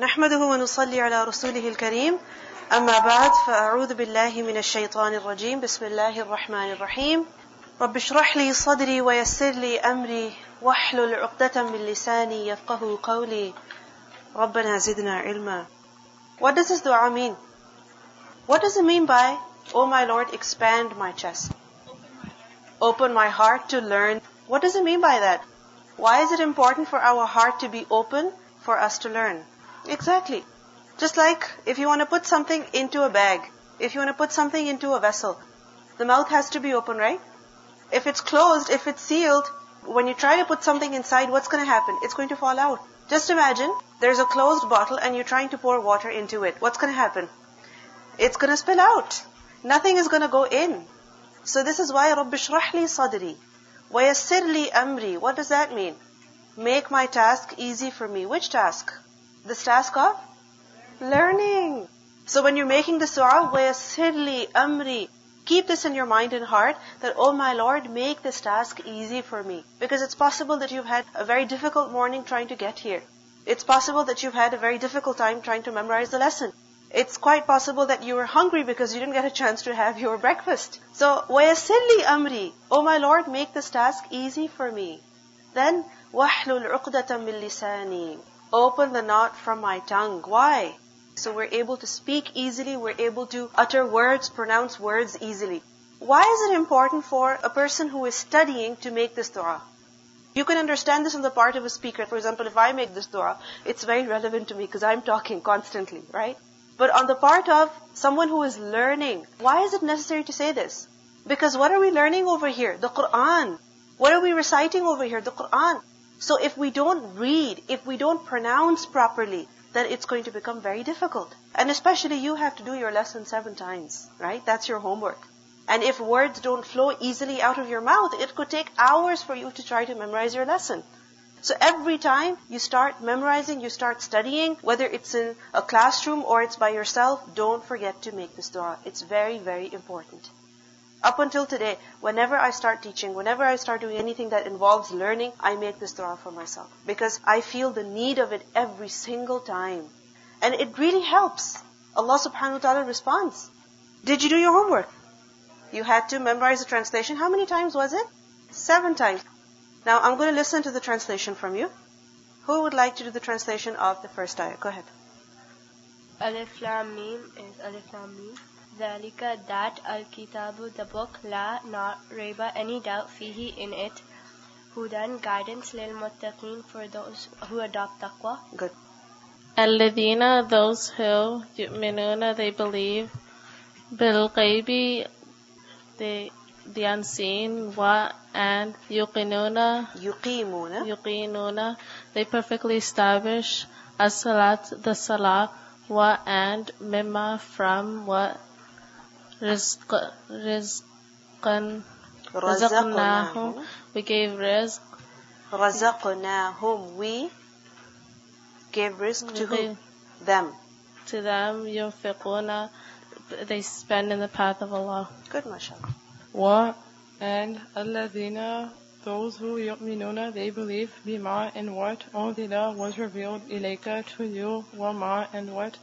نحمده ونصلي على رسوله الكريم أما بعد فأعوذ بالله من الشيطان الرجيم بسم الله الرحمن الرحيم رب اشرح لي صدري ويسر لي أمري واحلل عقدة من لساني يفقه قولي ربنا زدنا علما What does this dua mean? What does it mean by, Oh my Lord, expand my chest? Open my heart to learn. What does it mean by that? Why is it important for our heart to be open for us to learn? Exactly. Just like if you want to put something into a bag, if you want to put something into a vessel, the mouth has to be open, right? If it's closed, if it's sealed, when you try to put something inside, what's going to happen? It's going to fall out. Just imagine there's a closed bottle and you're trying to pour water into it. What's going to happen? It's going to spill out. Nothing is going to go in. So this is why Rabbi Shrahli Sadri. Wayassirli Amri. What does that mean? Make my task easy for me. Which task? This task of learning. So when you're making this dua, وَيَسِّرْ لِي أَمْرِي Keep this in your mind and heart that, oh my Lord, make this task easy for me. Because it's possible that you've had a very difficult morning trying to get here. It's possible that you've had a very difficult time trying to memorize the lesson. It's quite possible that you were hungry because you didn't get a chance to have your breakfast. So, وَيَسِّرْ لِي أَمْرِي Oh my Lord, make this task easy for me. Then, وَاحْلُلْ عُقْدَةً مِّن لِسَانِي Open the knot from my tongue. Why? So we're able to speak easily, we're able to utter words, pronounce words easily. Why is it important for a person who is studying to make this dua? You can understand this on the part of a speaker. For example, if I make this dua, it's very relevant to me because I'm talking constantly, right? But on the part of someone who is learning, why is it necessary to say this? Because what are we learning over here? The Quran. What are we reciting over here? The Quran. So if we don't read, if we don't pronounce properly, then it's going to become very difficult. And especially you have to do your lesson seven times, right? That's your homework. And if words don't flow easily out of your mouth, it could take hours for you to try to memorize your lesson. So every time you start memorizing, you start studying, whether it's in a classroom or it's by yourself, don't forget to make this dua. It's very, very important. Up until today, whenever I start teaching, whenever I start doing anything that involves learning, I make this dua for myself. Because I feel the need of it every single time. And it really helps. Allah subhanahu wa ta'ala responds. Did you do your homework? You had to memorize the translation. How many times was it? Seven times. Now I'm going to listen to the translation from you. Who would like to do the translation of the first ayah? Go ahead. Alif Lam Mim is Alif Lam Mim. ذلك that al-kitabu the book la not reba any doubt fihi in it hudan guidance lil muttaqin for those who adopt taqwa Good. الذين those who يؤمنون they believe بالغيب the the unseen wa and يقينون يقيمون يقينون they perfectly establish as-salat the salah wa and mimma from what rizq, rizqan, razaqnahum, we gave rizq. Razaqnahum, we gave rizq to who? Them. To them, yunfiquna, they spend in the path of Allah. Good, mashallah. Wa, and alladhina, those who yu'minuna, they believe bima and what unzila was revealed ilayka to you, wa ma and what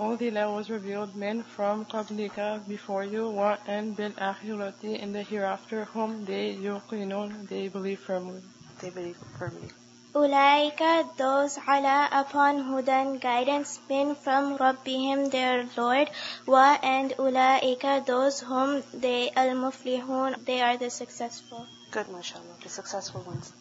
أنزل was revealed من from قبلك before you wa and بالآخرة in the hereafter whom they يوقنون they believe firmly. They believe firmly. Ulaika those ala upon hudan guidance bin from Rabbihim their Lord wa and ulaika those whom they al muflihun they are the successful. Good, mashallah. The successful ones.